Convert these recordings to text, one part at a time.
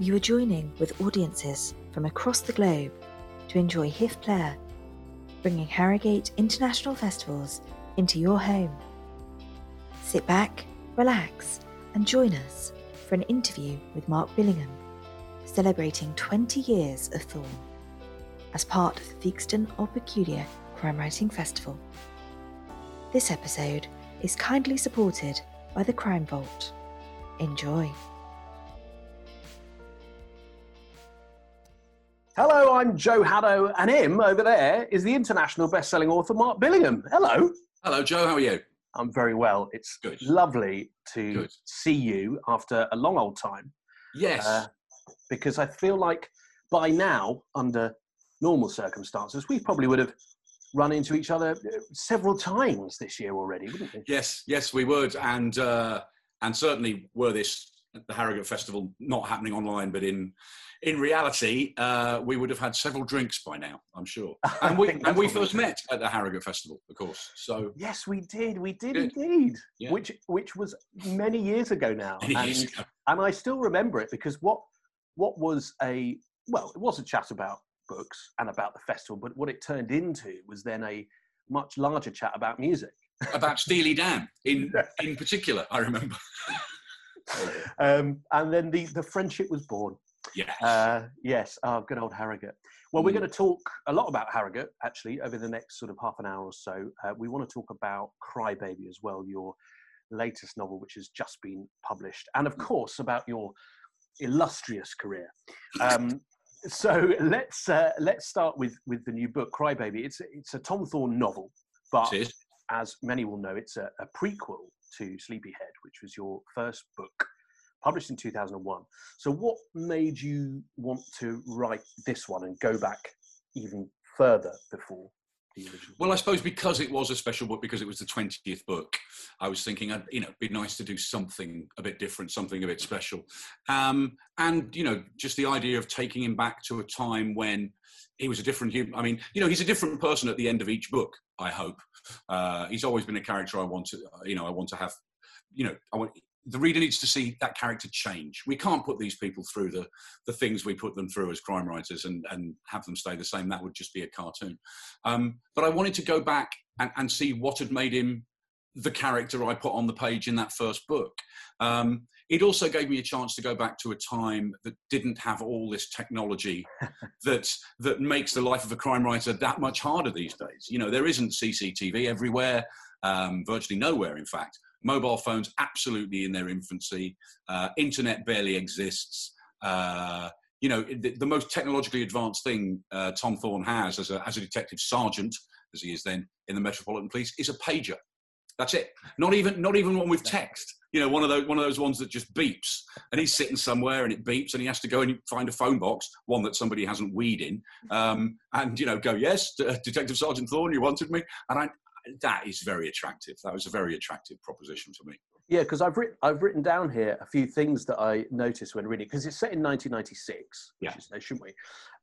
you are joining with audiences from across the globe to enjoy HIF Player, bringing Harrogate International Festivals into your home. Sit back, relax, and join us for an interview with Mark Billingham, celebrating 20 years of Thorne as part of the Theakston Old Peculier Crime Writing Festival. This episode is kindly supported by the Crime Vault. Enjoy. Hello, I'm Joe Haddo, and him over there is the international best-selling author Mark Billingham. Hello. Hello, Joe. How are you? I'm very well. It's Good. lovely to Good. see you after a long old time Yes. uh, because I feel like by now, under normal circumstances, we probably would have run into each other uh, several times this year already, wouldn't we? yes. Yes, we would, and uh, and certainly were this the Harrogate Festival not happening online, but in in reality, uh, we would have had several drinks by now. I'm sure. And we and we first met at the Harrogate Festival, of course. So Yes, we did. We did indeed. Yeah. Which which was many years ago now, many years and ago. and I still remember it because what what was a well, it was a chat about books and about the festival, but what it turned into was then a much larger chat about music. about Steely Dan in in particular. I remember. Um, and then the the friendship was born. Yeah. Uh, yes, oh, good old Harrogate. Well, we're Mm. going to talk a lot about Harrogate actually over the next sort of half an hour or so. Uh, we want to talk about Crybaby as well, your latest novel, which has just been published, and of course about your illustrious career. Um, so let's uh, let's start with with the new book, Crybaby. It's it's a Tom Thorne novel, but as many will know, it's a, a prequel to Sleepyhead, which was your first book, published in 2001. So, what made you want to write this one and go back even further before the original? Well, I suppose because it was a special book, because it was the twentieth book, I was thinking, I'd, you know, it'd be nice to do something a bit different, something a bit special, um, and you know, just the idea of taking him back to a time when he was a different human. I mean, you know, he's a different person at the end of each book. I hope uh, he's always been a character I want to, you know, I want to have, you know, I want. The reader needs to see that character change. We can't put these people through the, the things we put them through as crime writers and, and have them stay the same. That would just be a cartoon. Um, but I wanted to go back and, and see what had made him the character I put on the page in that first book. Um, it also gave me a chance to go back to a time that didn't have all this technology that that makes the life of a crime writer that much harder these days. You know, there isn't CCTV everywhere, um, virtually nowhere, in fact. Mobile phones absolutely in their infancy. Uh, internet barely exists. Uh, you know, the, the most technologically advanced thing uh, Tom Thorne has as a, as a detective sergeant, as he is then in the Metropolitan Police, is a pager. That's it. Not even not even one with text. You know, one of those one of those ones that just beeps, and he's sitting somewhere and it beeps, and he has to go and find a phone box, one that somebody hasn't weed in, um, and you know, go yes, Detective Sergeant Thorne, you wanted me, and I, that is very attractive. That was a very attractive proposition for me. Yeah, because I've written I've written down here a few things that I noticed when reading because it's set in 1996. Yeah. which is, shouldn't we?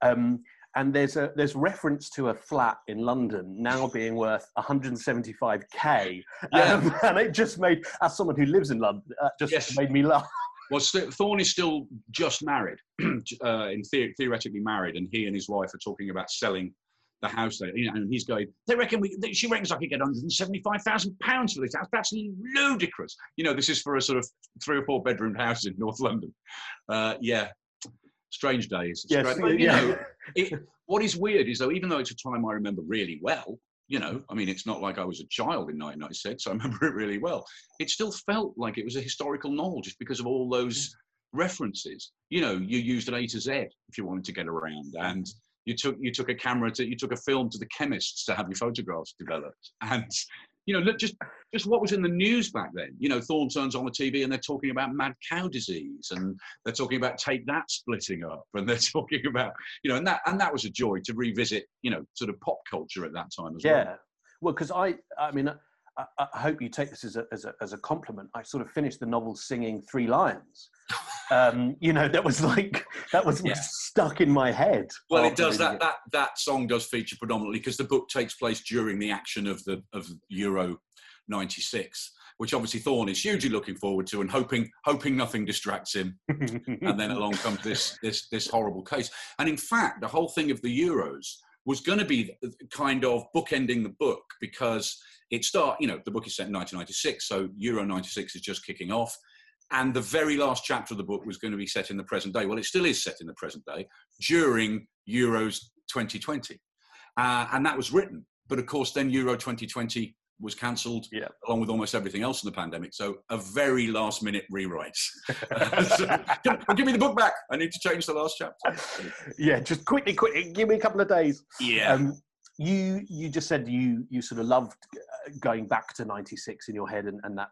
Um, and there's a there's reference to a flat in London now being worth 175k, Yeah. um, and it just made as someone who lives in London, that just Yes. made me laugh. Well, St- Thorne is still just married, uh, in the- theoretically married, and he and his wife are talking about selling the house there. You know, and he's going, they reckon we, they- she reckons I could get 175,000 pounds for this house. That's ludicrous. You know, this is for a sort of three or four bedroom house in North London. Uh, yeah, strange days. Yes, Strange- but, you yeah. know, it, what is weird is though, even though it's a time I remember really well, you know, I mean, it's not like I was a child in 1996. I remember it really well. It still felt like it was a historical novel just because of all those references. You know, you used an A to Z if you wanted to get around, and you took you took a camera to you took a film to the chemists to have your photographs developed, and you know, look just just what was in the news back then. You know, Thorne turns on the TV and they're talking about mad cow disease, and they're talking about take that splitting up, and they're talking about you know, and that and that was a joy to revisit. You know, sort of pop culture at that time as well. Yeah, well, because I I mean. I, I hope you take this as a, as, a, as a compliment. I sort of finished the novel singing Three Lions. Um, you know, that was like that was Yeah. stuck in my head. Well, it does that. That that song does feature predominantly because the book takes place during the action of the of Euro '96. which obviously Thorne is hugely looking forward to and hoping hoping nothing distracts him. and then along comes this this this horrible case. And in fact, the whole thing of the Euros was going to be kind of bookending the book because it start you know the book is set in 1996, so Euro 96 is just kicking off. And the very last chapter of the book was going to be set in the present day. Well, it still is set in the present day during Euros 2020. Uh, and that was written. But of course, then Euro 2020 was cancelled yeah. along with almost everything else in the pandemic. So a very last minute rewrite. so, give me the book back. I need to change the last chapter. Yeah, just quickly, quickly, give me a couple of days. Yeah. Um, you you just said you you sort of loved going back to 96 in your head and, and that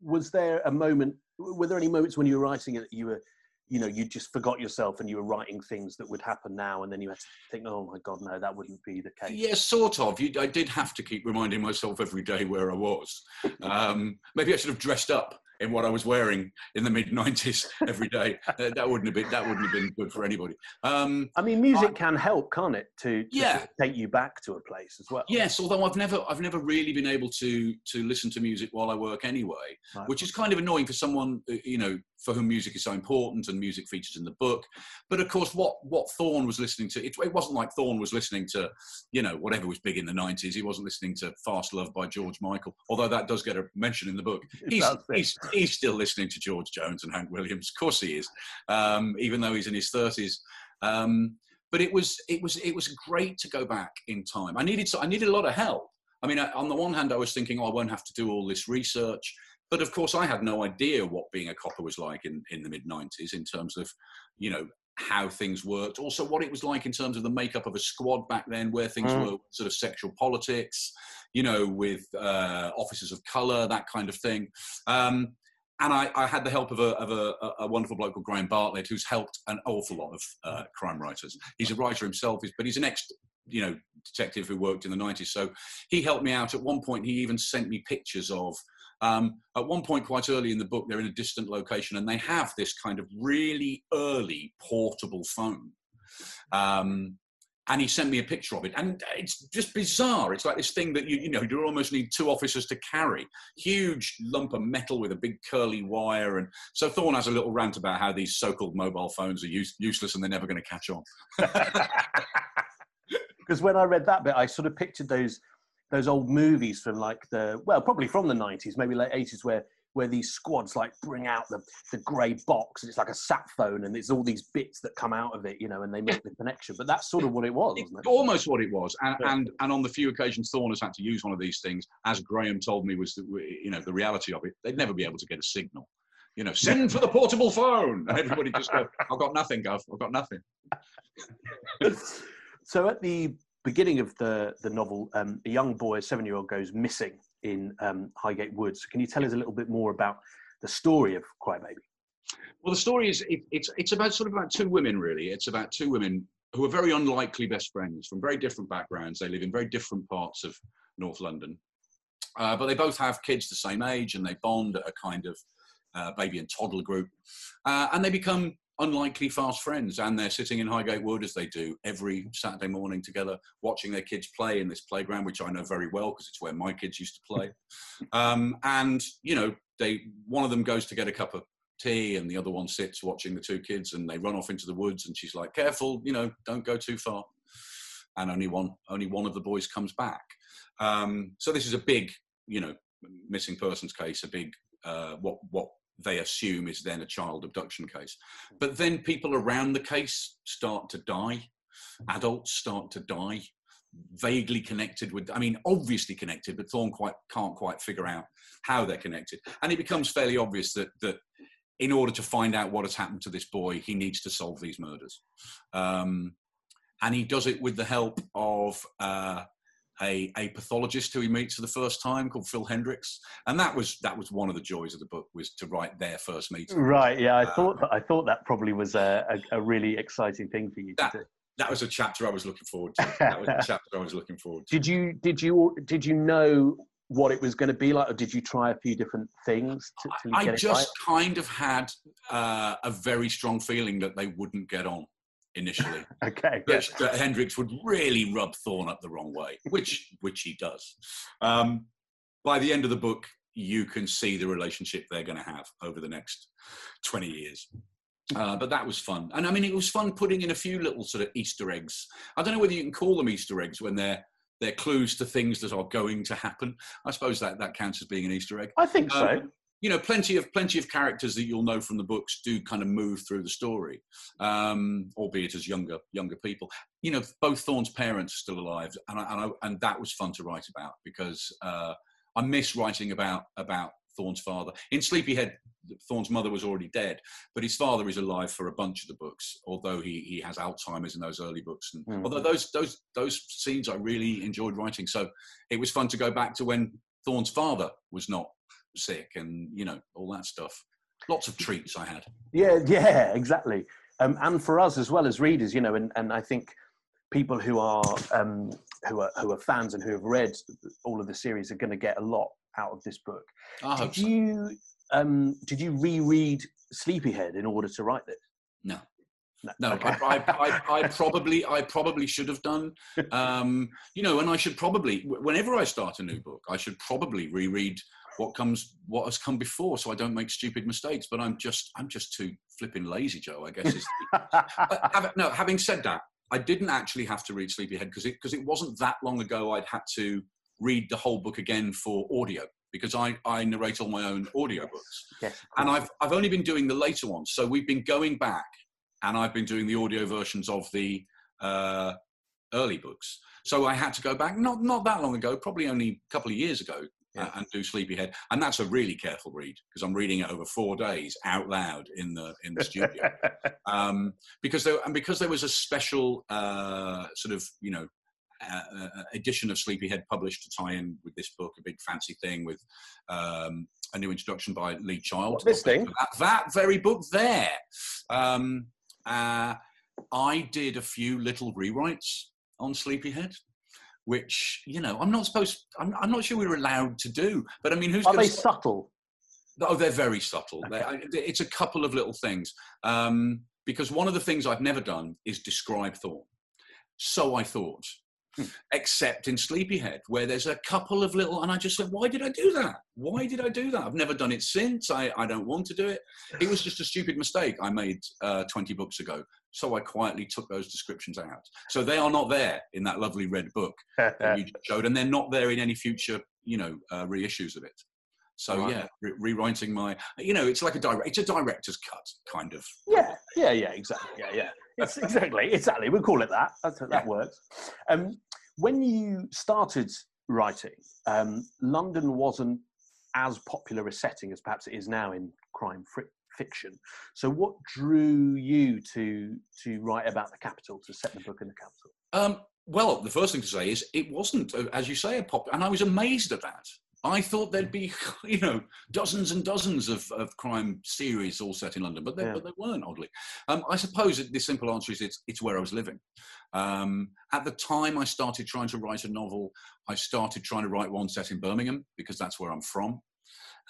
was there a moment were there any moments when you were writing it that you were you know you just forgot yourself and you were writing things that would happen now and then you had to think oh my god no that wouldn't be the case. Yes yeah, sort of. You, i did have to keep reminding myself every day where i was. Um, maybe i should have dressed up in what I was wearing in the mid '90s every day. Uh, that wouldn't have been that wouldn't have been good for anybody. Um, I mean, music I, can help, can't it? To, to, yeah. take you back to a place as well. Yes, although I've never I've never really been able to to listen to music while I work anyway, right. which is kind of annoying for someone uh, you know for whom music is so important and music features in the book. But of course, what what Thorne was listening to, it, it wasn't like Thorne was listening to, you know, whatever was big in the '90s. He wasn't listening to Fast Love by George Michael, although that does get a mention in the book. He's he's, he's still listening to George Jones and Hank Williams. Of course, he is, um, even though he's in his 30s. Um, but it was it was it was great to go back in time. I needed I needed a lot of help. I mean, on the one hand, I was thinking, oh, I won't have to do all this research. But of course, I had no idea what being a copper was like in, in the mid 90s in terms of, you know, how things worked. Also, what it was like in terms of the makeup of a squad back then, where things mm. were sort of sexual politics, you know, with uh, officers of color, that kind of thing. Um, and I, I, had the help of, a, of a, a, wonderful bloke called Graham Bartlett, who's helped an awful lot of uh, crime writers. He's a writer himself, but he's an ex, you know, detective who worked in the 90s. So he helped me out. At one point, he even sent me pictures of um, at one point, quite early in the book, they're in a distant location and they have this kind of really early portable phone. Um, and he sent me a picture of it, and it's just bizarre. It's like this thing that you you know you almost need two officers to carry. Huge lump of metal with a big curly wire, and so Thorne has a little rant about how these so-called mobile phones are use, useless and they're never going to catch on. Because when I read that bit, I sort of pictured those those old movies from like the well probably from the 90s maybe late 80s where where these squads like bring out the, the grey box and it's like a sat phone and it's all these bits that come out of it you know and they make the connection. But that's sort of what it was it? almost what it was. And, and and on the few occasions Thorne has had to use one of these things as graham told me was the, you know the reality of it they'd never be able to get a signal. You know send for the portable phone. And everybody just go i've got nothing gov i've got nothing. So at the beginning of the the novel, um, a young boy, a seven year old, goes missing in um, Highgate Woods. Can you tell us a little bit more about the story of Crybaby? Well, the story is it, it's it's about sort of about two women really. It's about two women who are very unlikely best friends from very different backgrounds. They live in very different parts of North London, uh, but they both have kids the same age, and they bond at a kind of uh, baby and toddler group, uh, and they become unlikely fast friends and they're sitting in Highgate Wood as they do every Saturday morning together watching their kids play in this playground which I know very well because it's where my kids used to play. Um, and you know they one of them goes to get a cup of tea and the other one sits watching the two kids and they run off into the woods and she's like careful you know don't go too far. And only one only one of the boys comes back. Um, so this is a big you know missing persons case a big uh, what what they assume is then a child abduction case. But then people around the case start to die, adults start to die, vaguely connected with, I mean, obviously connected, but Thorne quite can't quite figure out how they're connected. And it becomes fairly obvious that that in order to find out what has happened to this boy, he needs to solve these murders. Um, and he does it with the help of uh, a, a pathologist who he meets for the first time called Phil Hendricks, and that was that was one of the joys of the book was to write their first meeting. Right. Yeah, I uh, thought that, I thought that probably was a, a, a really exciting thing for you that, to do. That was a chapter I was looking forward to. That was a chapter I was looking forward to. Did you did you did you know what it was going to be like, or did you try a few different things? To, to I just right? kind of had uh, a very strong feeling that they wouldn't get on initially. okay. That, Hendricks would really rub Thorne up the wrong way, which which he does. Um, by the end of the book, you can see the relationship they're going to have over the next 20 years. Uh, but that was fun. And I mean, it was fun putting in a few little sort of Easter eggs. I don't know whether you can call them Easter eggs when they're they're clues to things that are going to happen. I suppose that that counts as being an Easter egg. I think so. You know, plenty of plenty of characters that you'll know from the books do kind of move through the story, um, albeit as younger younger people. You know, both Thorne's parents are still alive, and I, and, I, and that was fun to write about because uh, I miss writing about about Thorne's father. In Sleepyhead, Thorne's mother was already dead, but his father is alive for a bunch of the books. Although he he has Alzheimer's in those early books, and Mm. although those those those scenes I really enjoyed writing, so it was fun to go back to when Thorne's father was not sick, and you know all that stuff. Lots of treats I had. Yeah, yeah, exactly. Um, and for us as well as readers, you know, and, and I think people who are um, who are who are fans and who have read all of the series are going to get a lot out of this book. I Did so. you um, did you reread Sleepyhead in order to write this? No. No, No, okay. I, I, I, I probably, I probably should have done. Um, you know, and I should probably, whenever I start a new book, I should probably reread what comes, what has come before, so I don't make stupid mistakes. But I'm just, I'm just too flipping lazy, Joe. I guess. Is no, having said that, I didn't actually have to read Sleepyhead because it because it wasn't that long ago I'd had to read the whole book again for audio because I, I narrate all my own audiobooks. yes, And I've I've only been doing the later ones. So we've been going back and I've been doing the audio versions of the uh, early books. So I had to go back not not that long ago, probably only a couple of years ago. Yeah. Uh, and do Sleepyhead, and that's a really careful read because I'm reading it over four days out loud in the in the studio um, because there and because there was a special uh, sort of you know uh, uh, edition of Sleepyhead published to tie in with this book, a big fancy thing with um, a new introduction by Lee Child. What, this thing? That, that very book there. Um, uh, I did a few little rewrites on Sleepyhead. Which you know, I'm not supposed. I'm, I'm not sure we were allowed to do. But I mean, who's Are they to subtle? Oh, they're very subtle. They- I- It's a couple of little things. Um, because one of the things I've never done is describe Thorne. So I thought, Hmm. except in Sleepyhead, where there's a couple of little, and I just said, why did I do that? Why did I do that? I've never done it since. I, I don't want to do it. It was just a stupid mistake I made uh, 20 books ago. So I quietly took those descriptions out. So they are not there in that lovely red book that you just showed, and they're not there in any future, you know, uh, reissues of it. So Right. yeah, re- rewriting my, you know, it's like a direct, it's a director's cut kind of. Yeah, yeah, yeah, exactly. Yeah, yeah. It's exactly, exactly. We'll call it that. That's, that Yeah. works. Um, when you started writing, um, London wasn't as popular a setting as perhaps it is now in crime fri- fiction. So, what drew you to to write about the capital, to set the book in the capital? Um, well, the first thing to say is it wasn't, uh, as you say, a pop, and I was amazed at that. I thought there'd be, you know, dozens and dozens of, of crime series all set in London, but they, Yeah. but they weren't, oddly. Um, I suppose the simple answer is it's, it's where I was living. Um, at the time I started trying to write a novel, I started trying to write one set in Birmingham because that's where I'm from.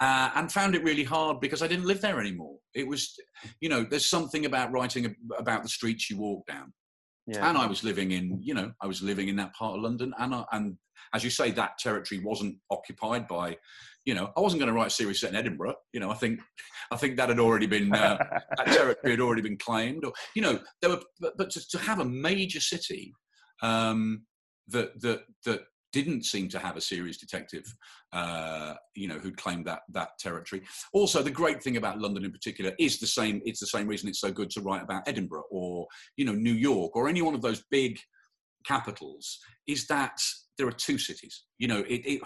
Uh, and found it really hard because I didn't live there anymore. It was, you know, there's something about writing about the streets you walk down Yeah, and I was living in, you know, I was living in that part of London, and I, and as you say, that territory wasn't occupied by, you know, I wasn't going to write a series set in Edinburgh. You know, I think, I think that had already been uh, that territory had already been claimed, or you know, there were, but, but to, to have a major city um, that that that didn't seem to have a serious detective, uh, you know, who'd claimed that that territory. Also, the great thing about London in particular is the same. It's the same reason it's so good to write about Edinburgh or you know New York or any one of those big capitals. Is that there are two cities. You know, it, it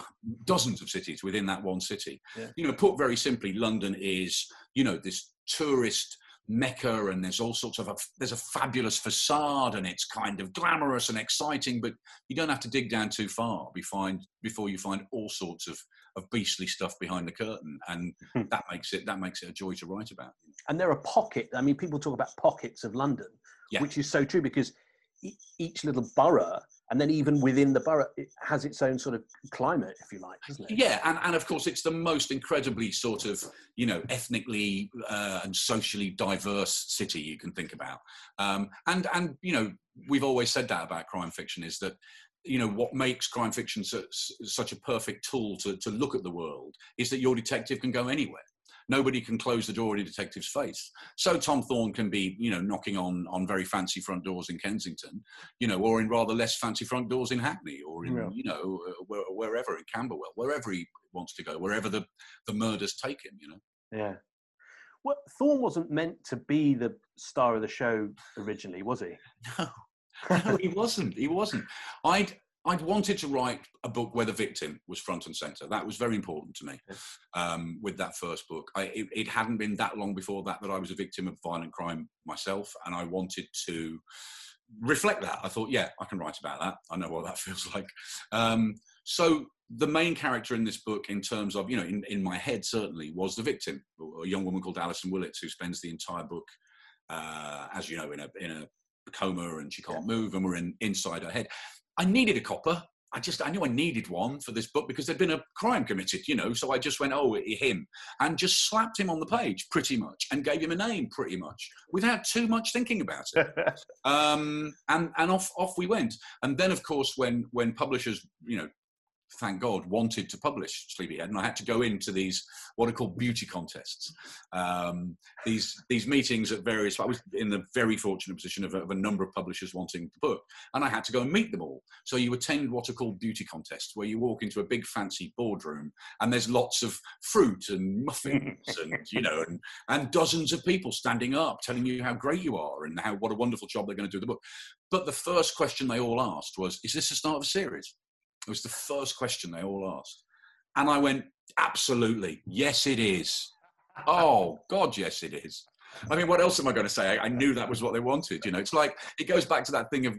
dozens of cities within that one city. Yeah. You know, put very simply, London is you know this tourist mecca and there's all sorts of a, there's a fabulous facade and it's kind of glamorous and exciting but you don't have to dig down too far find, before you find all sorts of, of beastly stuff behind the curtain and Hmm. that makes it that makes it a joy to write about and there are pockets. I mean, people talk about pockets of London, Yeah. which is so true because each little borough, and then even within the borough, it has its own sort of climate, if you like, doesn't it? yeah and, and of course it's the most incredibly sort of you know ethnically uh, and socially diverse city you can think about um, and and you know we've always said that about crime fiction is that you know what makes crime fiction such, such a perfect tool to, to look at the world is that your detective can go anywhere nobody can close the door in a detective's face. So Tom Thorne can be, you know, knocking on on very fancy front doors in Kensington, you know, or in rather less fancy front doors in Hackney, or in, yeah. you know, uh, where, wherever in Camberwell, wherever he wants to go, wherever the the murders take him, you know. Yeah. Well, Thorne wasn't meant to be the star of the show originally, was he? No, no, he wasn't. He wasn't. I'd I'd wanted to write a book where the victim was front and center. That was very important to me um, with that first book. I, it, it, hadn't been that long before that that I was a victim of violent crime myself, and I wanted to reflect that. I thought, yeah, I can write about that. I know what that feels like. Um, so the main character in this book, in terms of, you know, in, in my head certainly, was the victim, a young woman called Alison Willits, who spends the entire book, uh, as you know, in a in a coma and she can't move, and we're in inside her head. I needed a copper. I just I knew I needed one for this book because there'd been a crime committed, you know. So I just went, oh, him, and just slapped him on the page pretty much, and gave him a name pretty much without too much thinking about it. um, and and off off we went. And then of course when when publishers you know thank God, wanted to publish Sleepyhead, and I had to go into these what are called beauty contests. Um, these these meetings at various. I was in the very fortunate position of a, of a, number of publishers wanting the book, and I had to go and meet them all. So you attend what are called beauty contests, where you walk into a big fancy boardroom, and there's lots of fruit and muffins, and you know, and and dozens of people standing up telling you how great you are and how what a wonderful job they're going to do the book. But the first question they all asked was, "Is this the start of a series?" It was the first question they all asked. And I went, absolutely. Yes, it is. Oh, God, yes, it is. I mean, what else am I going to say? I, I, knew that was what they wanted. You know, it's like it goes back to that thing of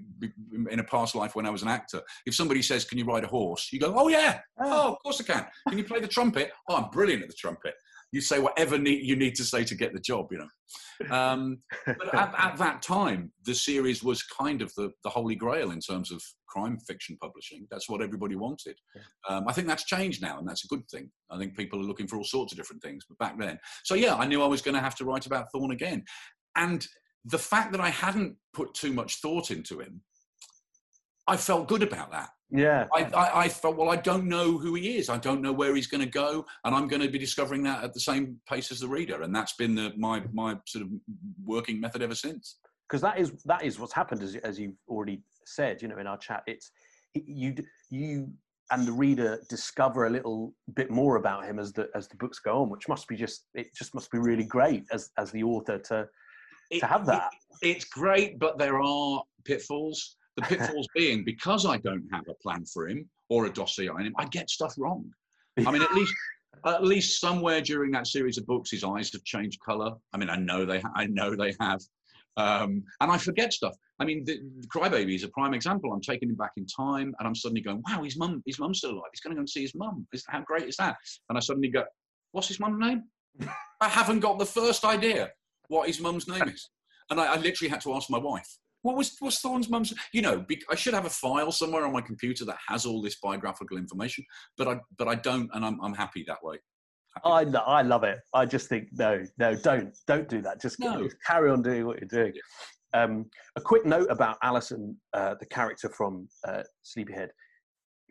in a past life when I was an actor. If somebody says, "Can you ride a horse?" You go, "Oh yeah, oh of course I can." Can you play the trumpet? Oh, I'm brilliant at the trumpet. You say whatever need, you need to say to get the job. You know. Um, but at, at, that time, the series was kind of the, the holy grail in terms of crime fiction publishing. That's what everybody wanted. Um, I think that's changed now, and that's a good thing. I think people are looking for all sorts of different things, but back then. So, yeah, I knew I was going to have to write about Thorne again. And the fact that I hadn't put too much thought into him, I felt good about that. Yeah. I, I, I, felt, well, I don't know who he is. I don't know where he's going to go. And I'm going to be discovering that at the same pace as the reader. And that's been the, my, my sort of working method ever since. Because that is, that is what's happened, as, as you've already said, you know, in our chat, it's you you and the reader discover a little bit more about him as the as the books go on, which must be just it just must be really great as as the author to it, to have that. It, it's great, but there are pitfalls. The pitfalls being because I don't have a plan for him or a dossier on him, I get stuff wrong. I mean, at least at least somewhere during that series of books, his eyes have changed color. I mean, I know they I know they have. Um, and I forget stuff. I mean, the, the Crybaby is a prime example. I'm taking him back in time, and I'm suddenly going, "Wow, his mum, his mum's still alive. He's going to go and see his mum. How great is that?" And I suddenly go, "What's his mum's name?" I haven't got the first idea what his mum's name is, and I, I literally had to ask my wife. What was what's Thorne's mum's? You know, I should have a file somewhere on my computer that has all this biographical information, but I but I don't, and I'm I'm happy that way. I I love it. I just think no, no, don't don't do that. Just, no. just carry on doing what you're doing. Yeah. Um, a quick note about Alison, uh, the character from uh, Sleepyhead.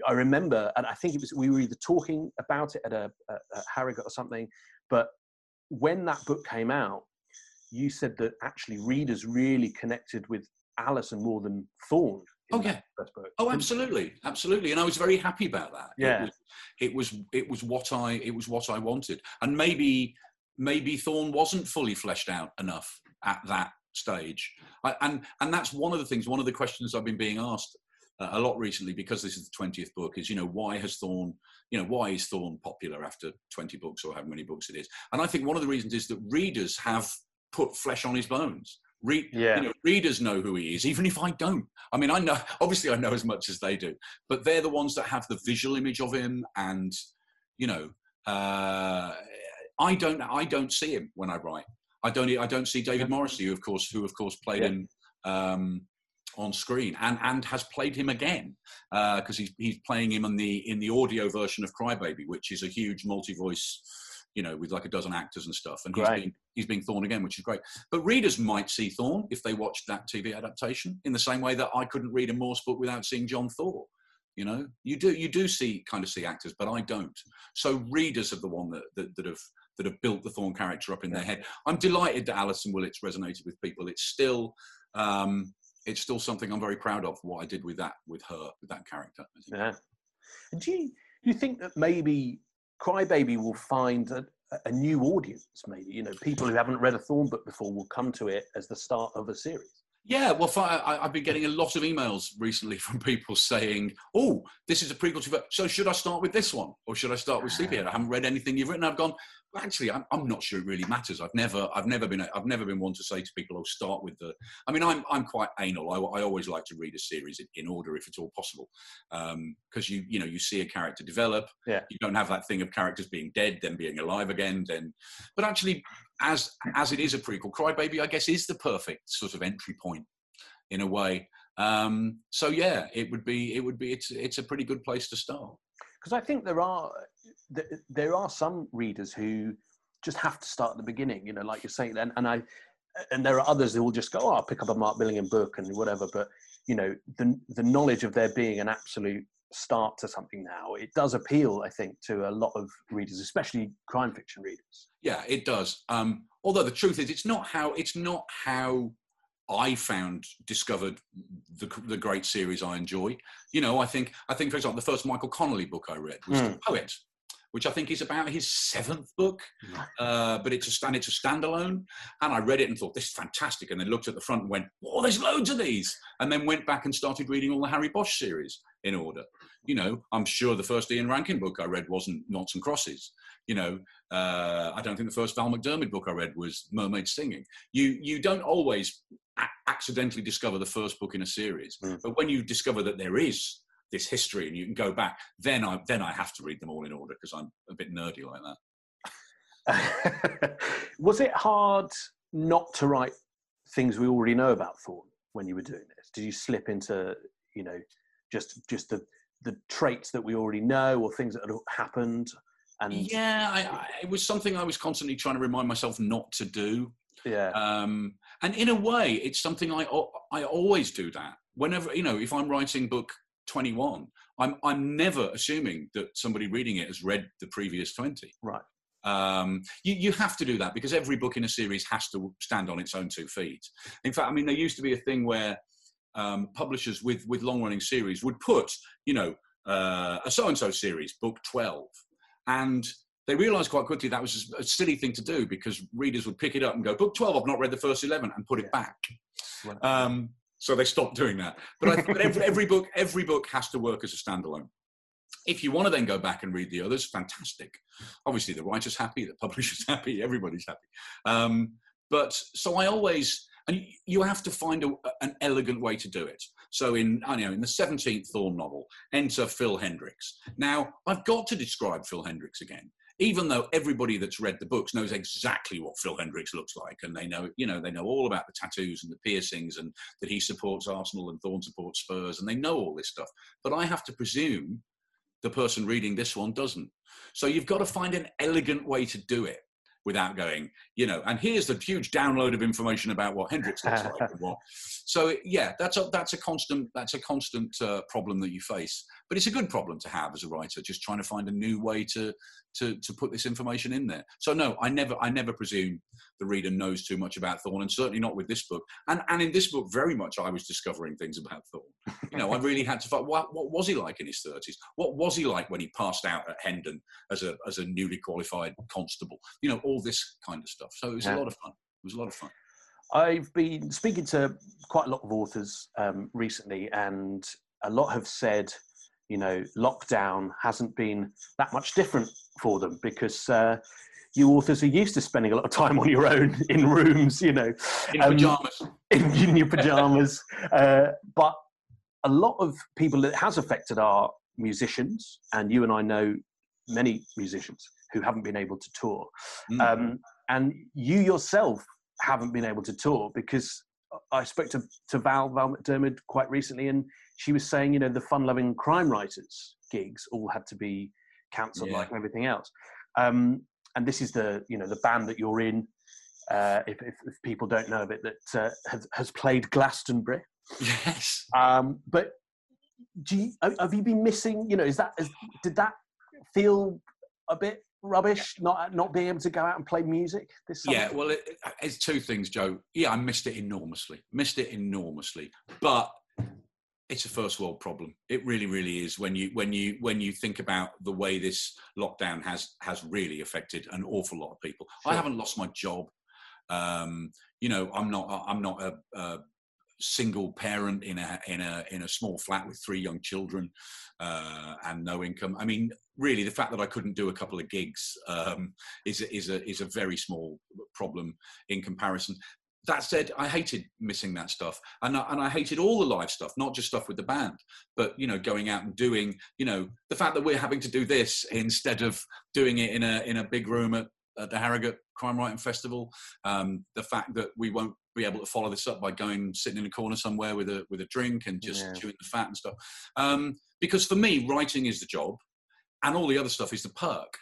I remember, and I think it was we were either talking about it at a, a, a Harrogate or something, but when that book came out, you said that actually readers really connected with Alison more than Thorne oh yeah. oh absolutely. Absolutely. And i was very happy about that. Yeah. it was, it was it was what i it was what i wanted. And maybe maybe thorne wasn't fully fleshed out enough at that stage. I, and and that's one of the things one of the questions i've been being asked uh, a lot recently because this is the 20th book is you know why has thorne you know why is thorne popular after 20 books or however many books it is? And i think one of the reasons is that readers have put flesh on his bones Re- yeah. you know, readers know who he is, even if I don't. I mean, I know, obviously, I know as much as they do, but they're the ones that have the visual image of him, and you know, uh, I don't, I don't see him when I write. I don't, I don't see David Morrissey, who of course, who of course played yeah. him um, on screen, and and has played him again because uh, he's he's playing him in the in the audio version of Crybaby, which is a huge multi-voice you know, with like a dozen actors and stuff. And he's being, he's being Thorne again, which is great. But readers might see Thorne if they watched that TV adaptation in the same way that I couldn't read a Morse book without seeing John Thaw. You know, you do you do see kind of see actors, but I don't. So readers are the one that that, that have that have built the Thorne character up in their head. I'm delighted that Alison Willits resonated with people. It's still um, it's still something I'm very proud of. What I did with that with her with that character. Yeah. And do you do you think that maybe Crybaby will find a, a new audience? Maybe you know people who haven't read a Thorne book before will come to it as the start of a series. Yeah, well, I, have been getting a lot of emails recently from people saying, "Oh, this is a prequel to." So, should I start with this one, or should I start with Sleepyhead? I haven't read anything you've written. I've gone actually, I'm, I'm, not sure it really matters. I've never, I've never been, I've never been one to say to people, i'll start with the." I mean, I'm, I'm quite anal. I, I always like to read a series in, in order if it's all possible, because um, you, you know, you see a character develop. Yeah. You don't have that thing of characters being dead, then being alive again, then. But actually, as as it is a prequel, Crybaby, I guess, is the perfect sort of entry point, in a way. Um, so yeah, it would be, it would be, it's, it's a pretty good place to start because I think there are there are some readers who just have to start at the beginning, you know, like you're saying, and, and I and there are others who will just go, oh, I'll pick up a Mark Billingham book and whatever. But you know, the the knowledge of there being an absolute start to something now, it does appeal, I think, to a lot of readers, especially crime fiction readers. Yeah, it does. Um, although the truth is, it's not how it's not how I found discovered the, the great series I enjoy. You know, I think I think for example, the first Michael Connelly book I read was mm. The Poet, which I think is about his seventh book, uh, but it's a stand it's a standalone. And I read it and thought this is fantastic, and then looked at the front and went, "Oh, there's loads of these," and then went back and started reading all the Harry Bosch series in order. You know, I'm sure the first Ian Rankin book I read wasn't Knots and Crosses. You know, uh, I don't think the first Val McDermid book I read was Mermaid Singing. You you don't always accidentally discover the first book in a series. Mm. But when you discover that there is this history and you can go back, then I then I have to read them all in order because I'm a bit nerdy like that. was it hard not to write things we already know about Thorne when you were doing this? Did you slip into you know just just the the traits that we already know or things that had happened? And yeah, I, I, it was something I was constantly trying to remind myself not to do. Yeah. Um, and in a way, it's something I I always do that. Whenever you know, if I'm writing book 21, I'm I'm never assuming that somebody reading it has read the previous 20. Right. Um, you, you have to do that because every book in a series has to stand on its own two feet. In fact, I mean, there used to be a thing where um, publishers with with long running series would put, you know, uh, a so and so series, book 12, and they realized quite quickly that was a silly thing to do because readers would pick it up and go, Book 12, I've not read the first 11, and put it back. Um, so they stopped doing that. But, I, but every, every, book, every book has to work as a standalone. If you want to then go back and read the others, fantastic. Obviously, the writer's happy, the publisher's happy, everybody's happy. Um, but so I always, and you have to find a, an elegant way to do it. So in I know in the 17th Thorne novel, enter Phil Hendricks. Now I've got to describe Phil Hendricks again even though everybody that's read the books knows exactly what Phil Hendricks looks like, and they know, you know, they know all about the tattoos and the piercings, and that he supports Arsenal and Thorne supports Spurs, and they know all this stuff. But I have to presume the person reading this one doesn't. So you've got to find an elegant way to do it without going, you know, and here's the huge download of information about what Hendricks looks like. what. So yeah, that's a that's a constant that's a constant uh, problem that you face, but it's a good problem to have as a writer, just trying to find a new way to to to put this information in there. So no, I never I never presume the reader knows too much about Thorne, and certainly not with this book. And and in this book, very much I was discovering things about Thorne. You know, I really had to find what what was he like in his thirties? What was he like when he passed out at Hendon as a as a newly qualified constable? You know, all this kind of stuff. So it was yeah. a lot of fun. It was a lot of fun. I've been speaking to quite a lot of authors um, recently, and a lot have said you know, lockdown hasn't been that much different for them because uh, you authors are used to spending a lot of time on your own in rooms, you know, in um, pajamas, in, in your pajamas. uh, but a lot of people that has affected are musicians, and you and I know many musicians who haven't been able to tour, mm. um, and you yourself haven't been able to tour because I spoke to, to Val Val McDermid quite recently, and she was saying, you know, the fun-loving crime writers gigs all had to be cancelled, yeah. like everything else. Um, and this is the, you know, the band that you're in. Uh, if, if, if, people don't know of it, that uh, has, has, played Glastonbury. Yes. Um, but do you, have you been missing? You know, is that is, did that feel a bit rubbish not not being able to go out and play music this summer? Yeah, well, it, it's two things, Joe. Yeah, I missed it enormously. Missed it enormously, but it's a first world problem. It really, really is. When you when you when you think about the way this lockdown has has really affected an awful lot of people. Sure. I haven't lost my job. Um, you know, I'm not I'm not a, a single parent in a in a in a small flat with three young children uh, and no income. I mean, really, the fact that I couldn't do a couple of gigs um, is is a is a very small problem in comparison. That said, I hated missing that stuff, and I, and I hated all the live stuff, not just stuff with the band, but you know, going out and doing, you know, the fact that we're having to do this instead of doing it in a in a big room at, at the Harrogate Crime Writing Festival. Um, the fact that we won't be able to follow this up by going sitting in a corner somewhere with a with a drink and just yeah. chewing the fat and stuff. Um, because for me, writing is the job, and all the other stuff is the perk.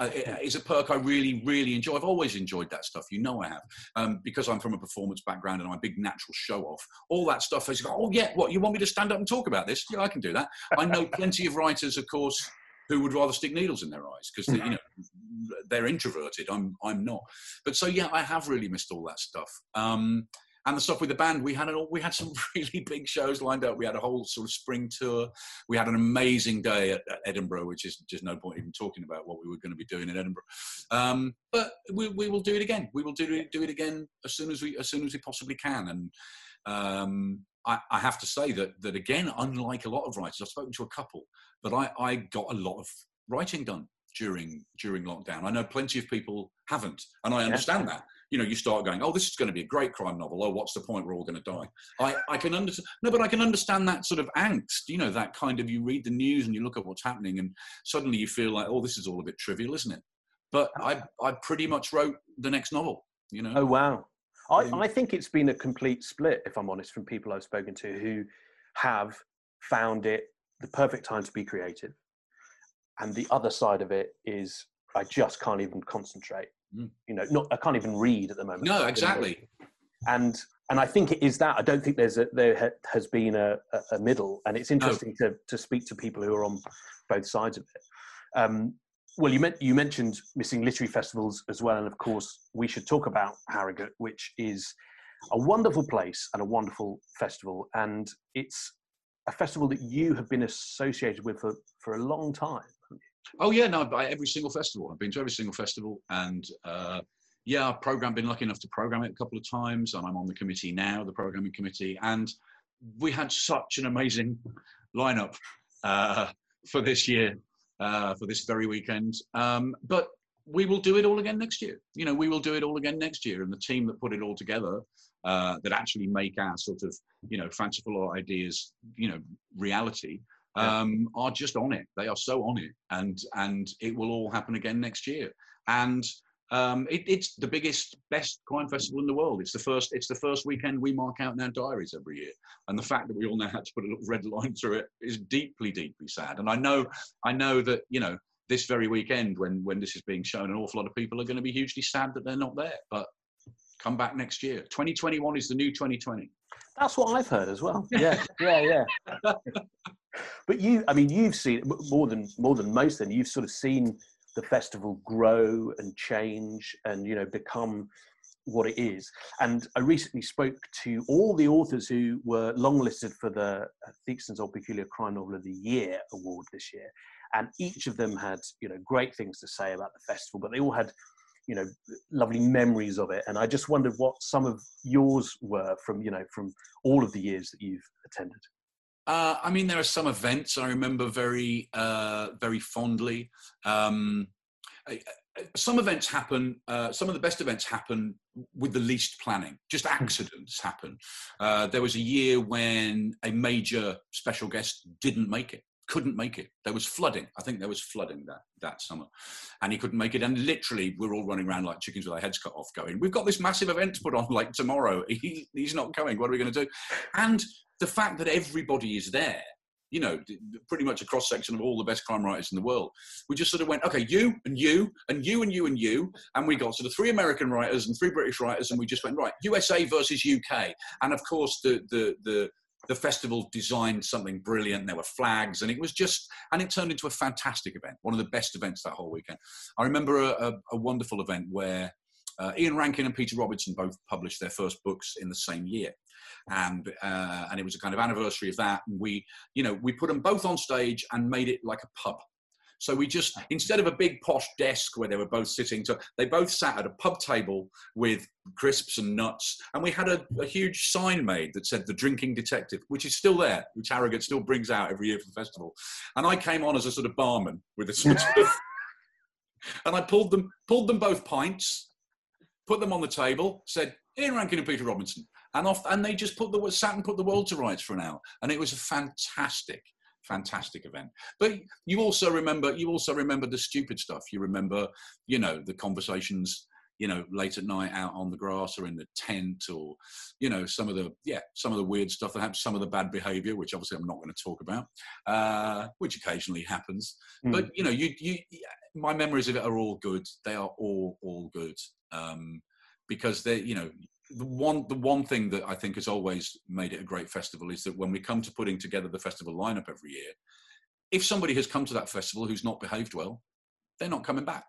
Uh, it, it's a perk I really, really enjoy. I've always enjoyed that stuff. You know I have. Um, because I'm from a performance background and I'm a big natural show off. All that stuff is, oh, yeah, what, you want me to stand up and talk about this? Yeah, I can do that. I know plenty of writers, of course, who would rather stick needles in their eyes because you know they're introverted. I'm I'm not. But so yeah, I have really missed all that stuff. Um, and the stuff with the band, we had an, we had some really big shows lined up. We had a whole sort of spring tour. We had an amazing day at, at Edinburgh, which is just no point even talking about what we were going to be doing in Edinburgh. Um, but we, we will do it again. We will do do it again as soon as we as soon as we possibly can. And um, I, I, have to say that that again, unlike a lot of writers, I've spoken to a couple, but I, I got a lot of writing done during during lockdown. I know plenty of people haven't, and I understand yeah. that. You know, you start going, "Oh, this is going to be a great crime novel." Oh, what's the point? We're all going to die. I, I can understand. No, but I can understand that sort of angst. You know, that kind of you read the news and you look at what's happening, and suddenly you feel like, "Oh, this is all a bit trivial, isn't it?" But I I pretty much wrote the next novel. You know. Oh wow. I, I think it's been a complete split, if I'm honest, from people I've spoken to who have found it the perfect time to be creative. And the other side of it is I just can't even concentrate. Mm. You know, not I can't even read at the moment. No, exactly. And and I think it is that. I don't think there's a there ha, has been a, a, middle, and it's interesting no. to to speak to people who are on both sides of it. Um, well, you, you mentioned missing literary festivals as well, and of course, we should talk about Harrogate, which is a wonderful place and a wonderful festival, and it's a festival that you have been associated with for, for a long time. Oh yeah, no, by every single festival. I've been to every single festival, and uh, yeah, our program been lucky enough to program it a couple of times, and I'm on the committee now, the programming committee, and we had such an amazing lineup uh, for this year uh, for this very weekend. Um, but we will do it all again next year. You know, we will do it all again next year. And the team that put it all together, uh, that actually make our sort of, you know, fanciful ideas, you know, reality, um, yeah. are just on it. They are so on it, and and it will all happen again next year. And um, it, it's the biggest, best crime festival in the world. It's the first. It's the first weekend we mark out in our diaries every year. And the fact that we all now had to put a little red line through it is deeply, deeply sad. And I know, I know that you know this very weekend when when this is being shown, an awful lot of people are going to be hugely sad that they're not there. But come back next year. 2021 is the new 2020. That's what I've heard as well. Yeah, yeah, yeah. but you, I mean, you've seen more than more than most. Then you've sort of seen the festival grow and change and you know become what it is. And I recently spoke to all the authors who were longlisted for the uh, Theakston's Old Peculier Crime Novel of the Year award this year, and each of them had you know great things to say about the festival, but they all had you know lovely memories of it. And I just wondered what some of yours were from you know from all of the years that you've attended. Uh, I mean, there are some events I remember very, uh, very fondly. Um, some events happen. Uh, some of the best events happen with the least planning. Just hmm. accidents happen. Uh, there was a year when a major special guest didn't make it couldn't make it. There was flooding. I think there was flooding that, that summer. And he couldn't make it. And literally, we're all running around like chickens with our heads cut off, going, We've got this massive event to put on like tomorrow. He, he's not coming. What are we going to do? And the fact that everybody is there, you know, pretty much a cross section of all the best crime writers in the world. We just sort of went, okay, you and you and you and you and you, and we got sort of three American writers and three British writers, and we just went right, USA versus UK, and of course the the the the festival designed something brilliant. There were flags, and it was just, and it turned into a fantastic event, one of the best events that whole weekend. I remember a, a, a wonderful event where uh, Ian Rankin and Peter Robinson both published their first books in the same year, and uh, and it was a kind of anniversary of that. And we, you know, we put them both on stage and made it like a pub. So we just instead of a big posh desk where they were both sitting, so they both sat at a pub table with crisps and nuts, and we had a, a huge sign made that said "The Drinking Detective," which is still there, which Harrogate still brings out every year for the festival. And I came on as a sort of barman with a sort of, and I pulled them pulled them both pints, put them on the table, said Ian Rankin and Peter Robinson, and off, and they just put the sat and put the world to rights for an hour, and it was a fantastic fantastic event. But you also remember you also remember the stupid stuff. You remember you know the conversations you know late at night out on the grass or in the tent or you know some of the yeah some of the weird stuff that happens some of the bad behavior which obviously i'm not going to talk about uh, which occasionally happens. Mm. but you know you you my memories of it are all good. They are all all good um, because they you know the one the one thing that I think has always made it a great festival is that when we come to putting together the festival lineup every year, if somebody has come to that festival who's not behaved well, they're not coming back.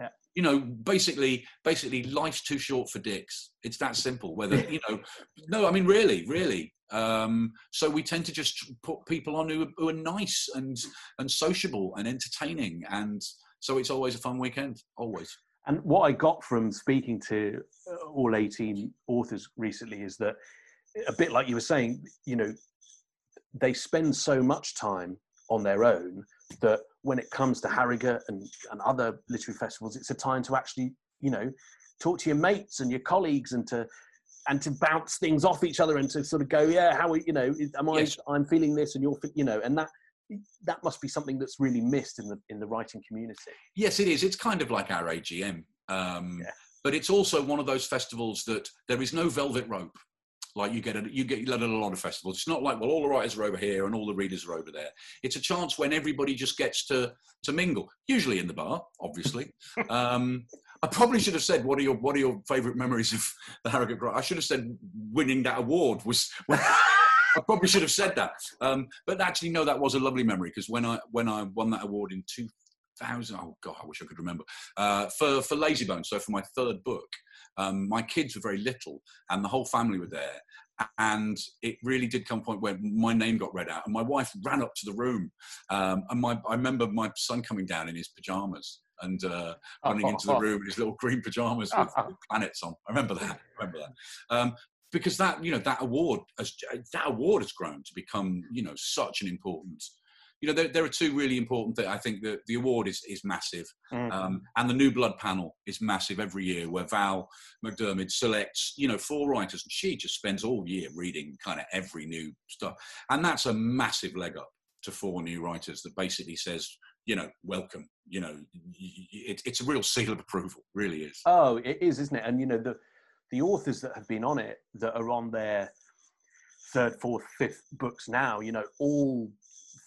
Yeah. You know, basically, basically, life's too short for dicks. It's that simple. Whether you know, no, I mean, really, really. Um, so we tend to just put people on who, who are nice and and sociable and entertaining, and so it's always a fun weekend. Always. And what I got from speaking to uh, all 18 authors recently is that a bit like you were saying, you know, they spend so much time on their own that when it comes to Harrogate and, and other literary festivals, it's a time to actually, you know, talk to your mates and your colleagues and to and to bounce things off each other and to sort of go, yeah, how you know, am I? Yes. I'm feeling this, and you're, you know, and that that must be something that's really missed in the in the writing community. Yes, it is. It's kind of like our AGM, um, yeah. but it's also one of those festivals that there is no velvet rope. Like you get, a, you get let a lot of festivals. It's not like well, all the writers are over here and all the readers are over there. It's a chance when everybody just gets to to mingle. Usually in the bar, obviously. um, I probably should have said, "What are your What are your favourite memories of the Harrogate?" I should have said, "Winning that award was." I probably should have said that. Um, but actually, no, that was a lovely memory because when I when I won that award in 2000, oh god, I wish I could remember uh, for for Lazybones. So for my third book, um, my kids were very little, and the whole family were there. And it really did come a point where my name got read out, and my wife ran up to the room. Um, and my, I remember my son coming down in his pajamas and uh, running into the room in his little green pajamas with, with planets on. I remember that. I remember that. Um, because that you know that award has that award has grown to become you know such an important you know there, there are two really important things i think that the award is is massive mm. um, and the new blood panel is massive every year where val mcdermid selects you know four writers and she just spends all year reading kind of every new stuff. And that's a massive leg up to four new writers that basically says you know welcome you know it, it's a real seal of approval really is. Oh it is isn't it? And you know the the authors that have been on it that are on their third, fourth, fifth books now, you know, all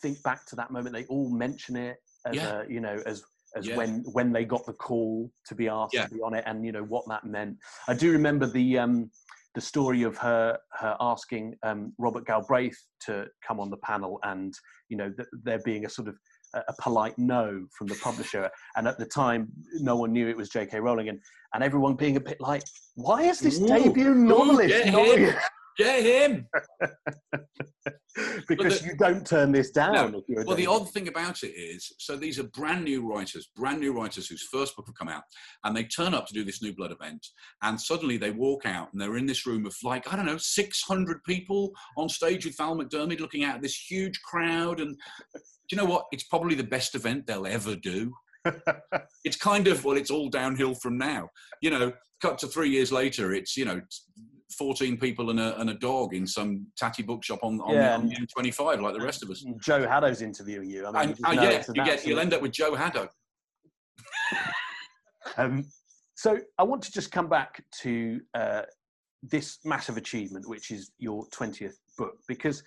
think back to that moment. They all mention it as yeah. a, you know, as as yeah. when when they got the call to be asked yeah. to be on it, and you know what that meant. I do remember the um, the story of her her asking um, Robert Galbraith to come on the panel, and you know th- there being a sort of a polite no from the publisher. And at the time, no one knew it was J.K. Rowling, and, and everyone being a bit like, why is this Ooh, debut novelist get him, get him. because the, you don't turn this down. No, well, the odd thing about it is, so these are brand new writers, brand new writers whose first book have come out, and they turn up to do this New Blood event, and suddenly they walk out and they're in this room of like I don't know, six hundred people on stage with Val McDermid looking at this huge crowd, and you know what? It's probably the best event they'll ever do. it's kind of well, it's all downhill from now. You know, cut to three years later, it's you know, fourteen people and a, and a dog in some tatty bookshop on on, yeah. the, on 25 like the rest of us. Joe Haddow's interviewing you. I mean, and, uh, yeah, you get you'll end up with Joe Haddow. um, so I want to just come back to uh, this massive achievement, which is your 20th book, because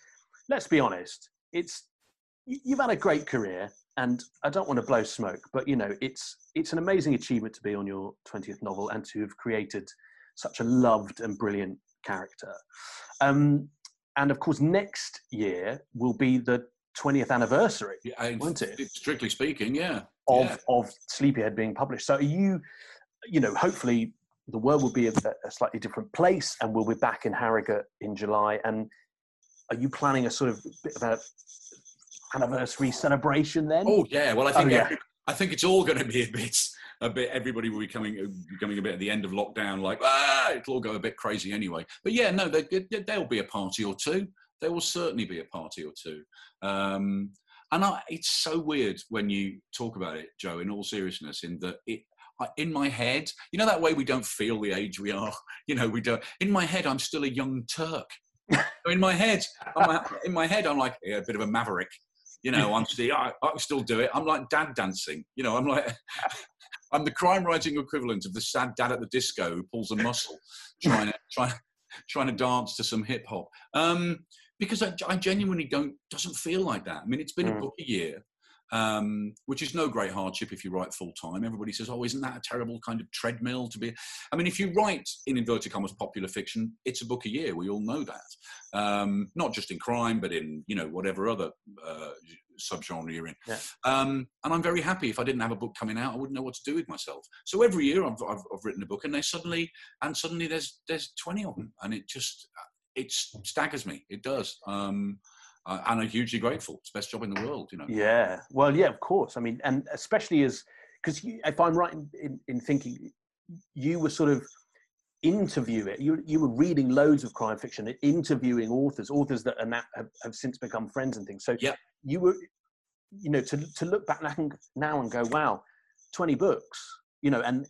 let's be honest, it's you've had a great career and I don't want to blow smoke, but you know, it's it's an amazing achievement to be on your 20th novel and to have created such a loved and brilliant character. Um, and of course, next year will be the 20th anniversary, Yeah, won't it? Strictly speaking, yeah. of yeah. of Sleepyhead being published. So are you, you know, hopefully the world will be a, a slightly different place, and we'll be back in Harrogate in July. And are you planning a sort of bit of a anniversary celebration then? Oh yeah. Well, I think Oh, yeah. every- I think it's all going to be a bit. A bit. Everybody will be coming, becoming a bit at the end of lockdown. Like, ah, it'll all go a bit crazy anyway. But yeah, no, there, there- there'll be a party or two. There will certainly be a party or two. Um, and I, it's so weird when you talk about it, Joe. In all seriousness, in that it. In my head, you know that way we don't feel the age we are. You know, we don't. In my head, I'm still a young Turk. In my head, I'm in my head, I'm like yeah, a bit of a maverick. You know, I'm still, I, I still do it. I'm like dad dancing. You know, I'm like, I'm the crime writing equivalent of the sad dad at the disco who pulls a muscle, trying to trying, trying to dance to some hip hop. Um, because I, I genuinely don't doesn't feel like that. I mean, it's been a Mm. book a year, um, which is no great hardship if you write full time. Everybody says, "Oh, isn't that a terrible kind of treadmill to be?" I mean, if you write in inverted commas popular fiction, it's a book a year. We all know that. Um, not just in crime, but in you know whatever other uh, subgenre you're in. Yeah. Um, and I'm very happy. If I didn't have a book coming out, I wouldn't know what to do with myself. So every year I've, I've, I've written a book, and they suddenly and suddenly there's there's 20 of them, and it just it staggers me. It does. Um, uh, and I'm hugely grateful. It's the best job in the world, you know. Yeah. Well, yeah, of course. I mean, and especially as because if I'm right in, in, in thinking, you were sort of interviewing. You you were reading loads of crime fiction, interviewing authors, authors that are now, have, have since become friends and things. So yeah you were, you know, to to look back now and- now and go, wow, twenty books, you know, and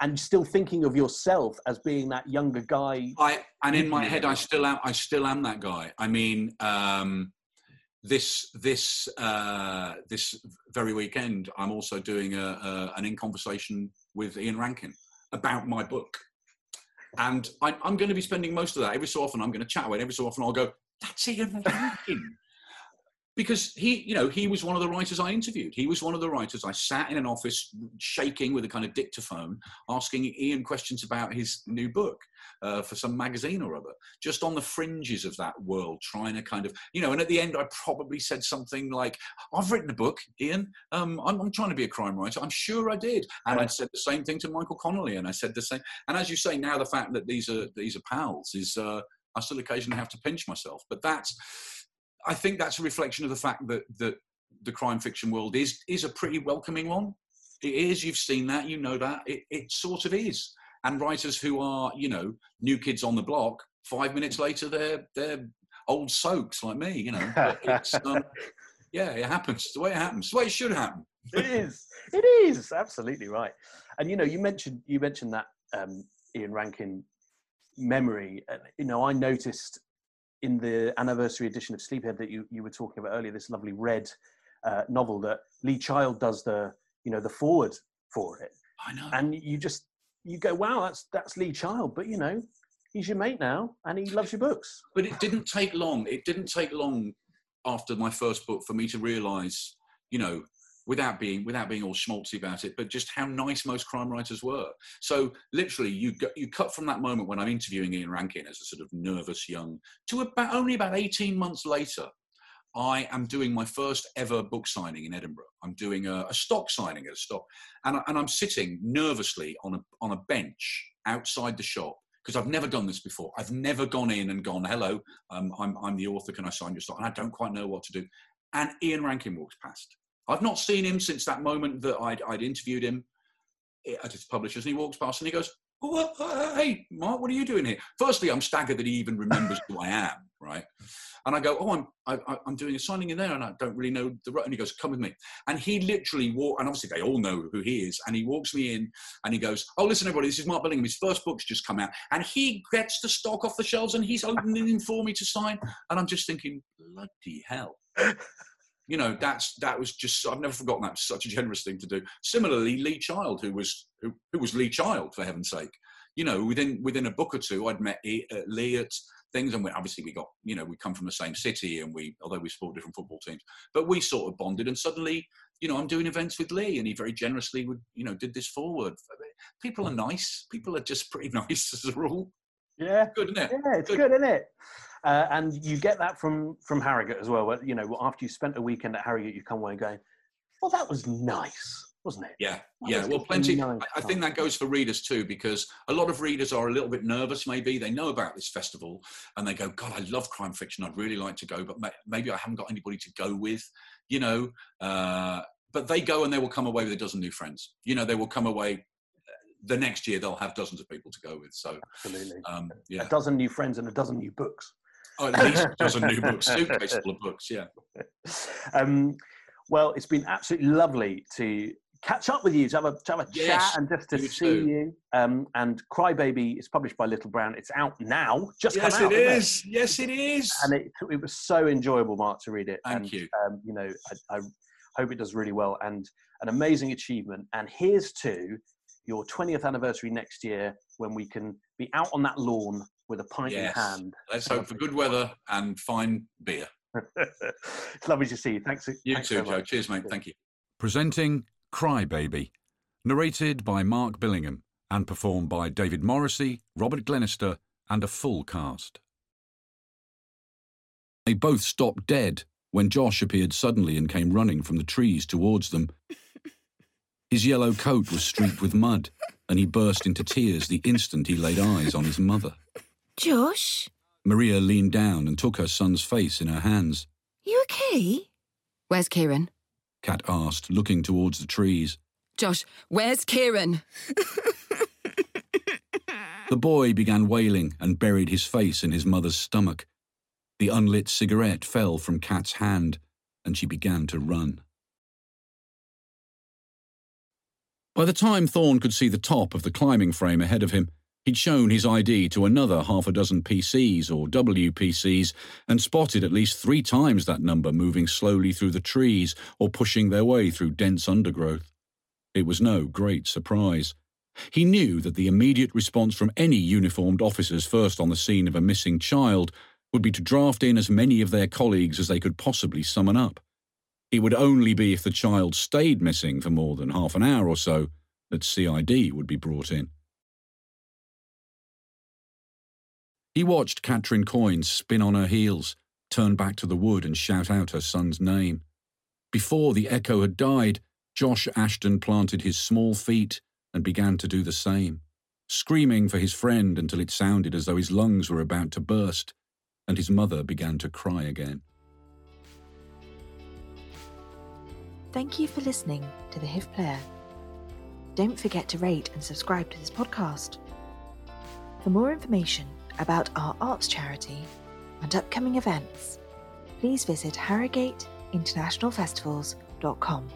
and still thinking of yourself as being that younger guy. I and in my head, I still am. I still am that guy. I mean, um, this this uh, this very weekend, I'm also doing a, a an in conversation with Ian Rankin about my book, and I, I'm going to be spending most of that. Every so often, I'm going to chat with. Every so often, I'll go, "That's Ian Rankin." Because he, you know, he was one of the writers I interviewed. He was one of the writers I sat in an office shaking with a kind of dictaphone, asking Ian questions about his new book uh, for some magazine or other, just on the fringes of that world, trying to kind of, you know, and at the end, I probably said something like, I've written a book, Ian. Um, I'm, I'm trying to be a crime writer. I'm sure I did. And I said the same thing to Michael Connolly, and I said the same. And as you say, now the fact that these are these are pals is, uh, I still occasionally have to pinch myself. But that's, I think that's a reflection of the fact that that the crime fiction world is is a pretty welcoming one. It is. You've seen that. You know that. It, it sort of is. And writers who are, you know, new kids on the block, five minutes later they're they're old soaks like me. You know. It's, um, yeah, it happens. It's the way it happens. It's the way it should happen. it is. It is absolutely right. And you know, you mentioned you mentioned that um, Ian Rankin memory. You know, I noticed in the anniversary edition of Sleepyhead that you you were talking about earlier, this lovely red uh, novel that Lee Child does the you know the forward for it, I know. and you just you go, wow, that's that's Lee Child, but you know. He's your mate now, and he loves your books. but it didn't take long. It didn't take long after my first book for me to realise, you know, without being without being all schmaltzy about it, but just how nice most crime writers were. So literally, you go, you cut from that moment when I'm interviewing Ian Rankin as a sort of nervous young to about only about 18 months later. I am doing my first ever book signing in Edinburgh. I'm doing a, a stock signing at a stock, and, I- and I'm sitting nervously on a on a bench outside the shop because I've never done this before. I've never gone in and gone, "Hello, um, I'm I'm the author. Can I sign your stock?" And I don't quite know what to do. And Ian Rankin walks past. I've not seen him since that moment that I'd, I'd interviewed him at his publishers, and he walks past and he goes, oh, uh, "Hey, Mark, what are you doing here?" Firstly, I'm staggered that he even remembers who I am, right? And I go, "Oh, I'm I, I- I'm doing a signing in there, and I don't really know the." ro-" And he goes, "Come with me." And he literally walk, and obviously they all know who he is. And he walks me in, and he goes, "Oh, listen, everybody, this is Mark Billingham. His first book's just come out, and he gets the stock off the shelves, and he's opening them for me to sign." And I'm just thinking, "Bloody hell!" You know, that's that was just I've never forgotten that. Was such a generous thing to do. Similarly, Lee Child, who was who, who was Lee Child for heaven's sake. You know, within within a book or two, I'd met uh, Lee at things, and we, obviously we got you know we come from the same city, and we although we support different football teams, but we sort of bonded, and suddenly. You know, I'm doing events with Lee, and he very generously would, you know, did this forward. People are nice. People are just pretty nice as a rule. Yeah, Good, isn't it? yeah, it's Good. good, isn't it? Uh, and you get that from from Harrogate as well. Where, you know, after you spent a weekend at Harrogate, you come away going, "Well, that was nice." wasn't it? Yeah, yeah. Well, plenty. I, I think that goes for readers too, because a lot of readers are a little bit nervous. Maybe they know about this festival and they go, "God, I love crime fiction. I'd really like to go, but maybe I haven't got anybody to go with." You know, uh, but they go and they will come away with a dozen new friends. You know, they will come away. The next year, they'll have dozens of people to go with. So, absolutely, um, yeah, a dozen new friends and a dozen new books. Oh, at least a dozen new books, suitcase full of books. Yeah. Um, well, it's been absolutely lovely to catch up with you, to have a, to have a yes, chat and just to see too. you. Um, and Crybaby is published by Little Brown. It's out now. Just yes, out, it is. It? Yes, it is. And it, it was so enjoyable, Mark, to read it. Thank and, you. Um, you know, I, I, hope it does really well and an amazing achievement. And here's to your 20th anniversary next year when we can be out on that lawn with a pint yes. in hand. Let's hope for good weather and fine beer. it's lovely to see you. Thanks. You thanks too, so Joe. Cheers, mate. Thank you. Presenting Crybaby, narrated by Mark Billingham and performed by David Morrissey, Robert Glenister, and a full cast. They both stopped dead when Josh appeared suddenly and came running from the trees towards them. His yellow coat was streaked with mud, and he burst into tears the instant he laid eyes on his mother. Josh? Maria leaned down and took her son's face in her hands. You okay? Where's Kieran? Kat asked, looking towards the trees. Josh, where's Kieran? the boy began wailing and buried his face in his mother's stomach. The unlit cigarette fell from Kat's hand, and she began to run. By the time Thorne could see the top of the climbing frame ahead of him, He'd shown his ID to another half a dozen PCs or WPCs and spotted at least three times that number moving slowly through the trees or pushing their way through dense undergrowth. It was no great surprise. He knew that the immediate response from any uniformed officers first on the scene of a missing child would be to draft in as many of their colleagues as they could possibly summon up. It would only be if the child stayed missing for more than half an hour or so that CID would be brought in. He watched Katrin Coyne spin on her heels, turn back to the wood and shout out her son's name. Before the echo had died, Josh Ashton planted his small feet and began to do the same, screaming for his friend until it sounded as though his lungs were about to burst, and his mother began to cry again. Thank you for listening to the HIF Player. Don't forget to rate and subscribe to this podcast. For more information, about our arts charity and upcoming events, please visit harrogateinternationalfestivals.com.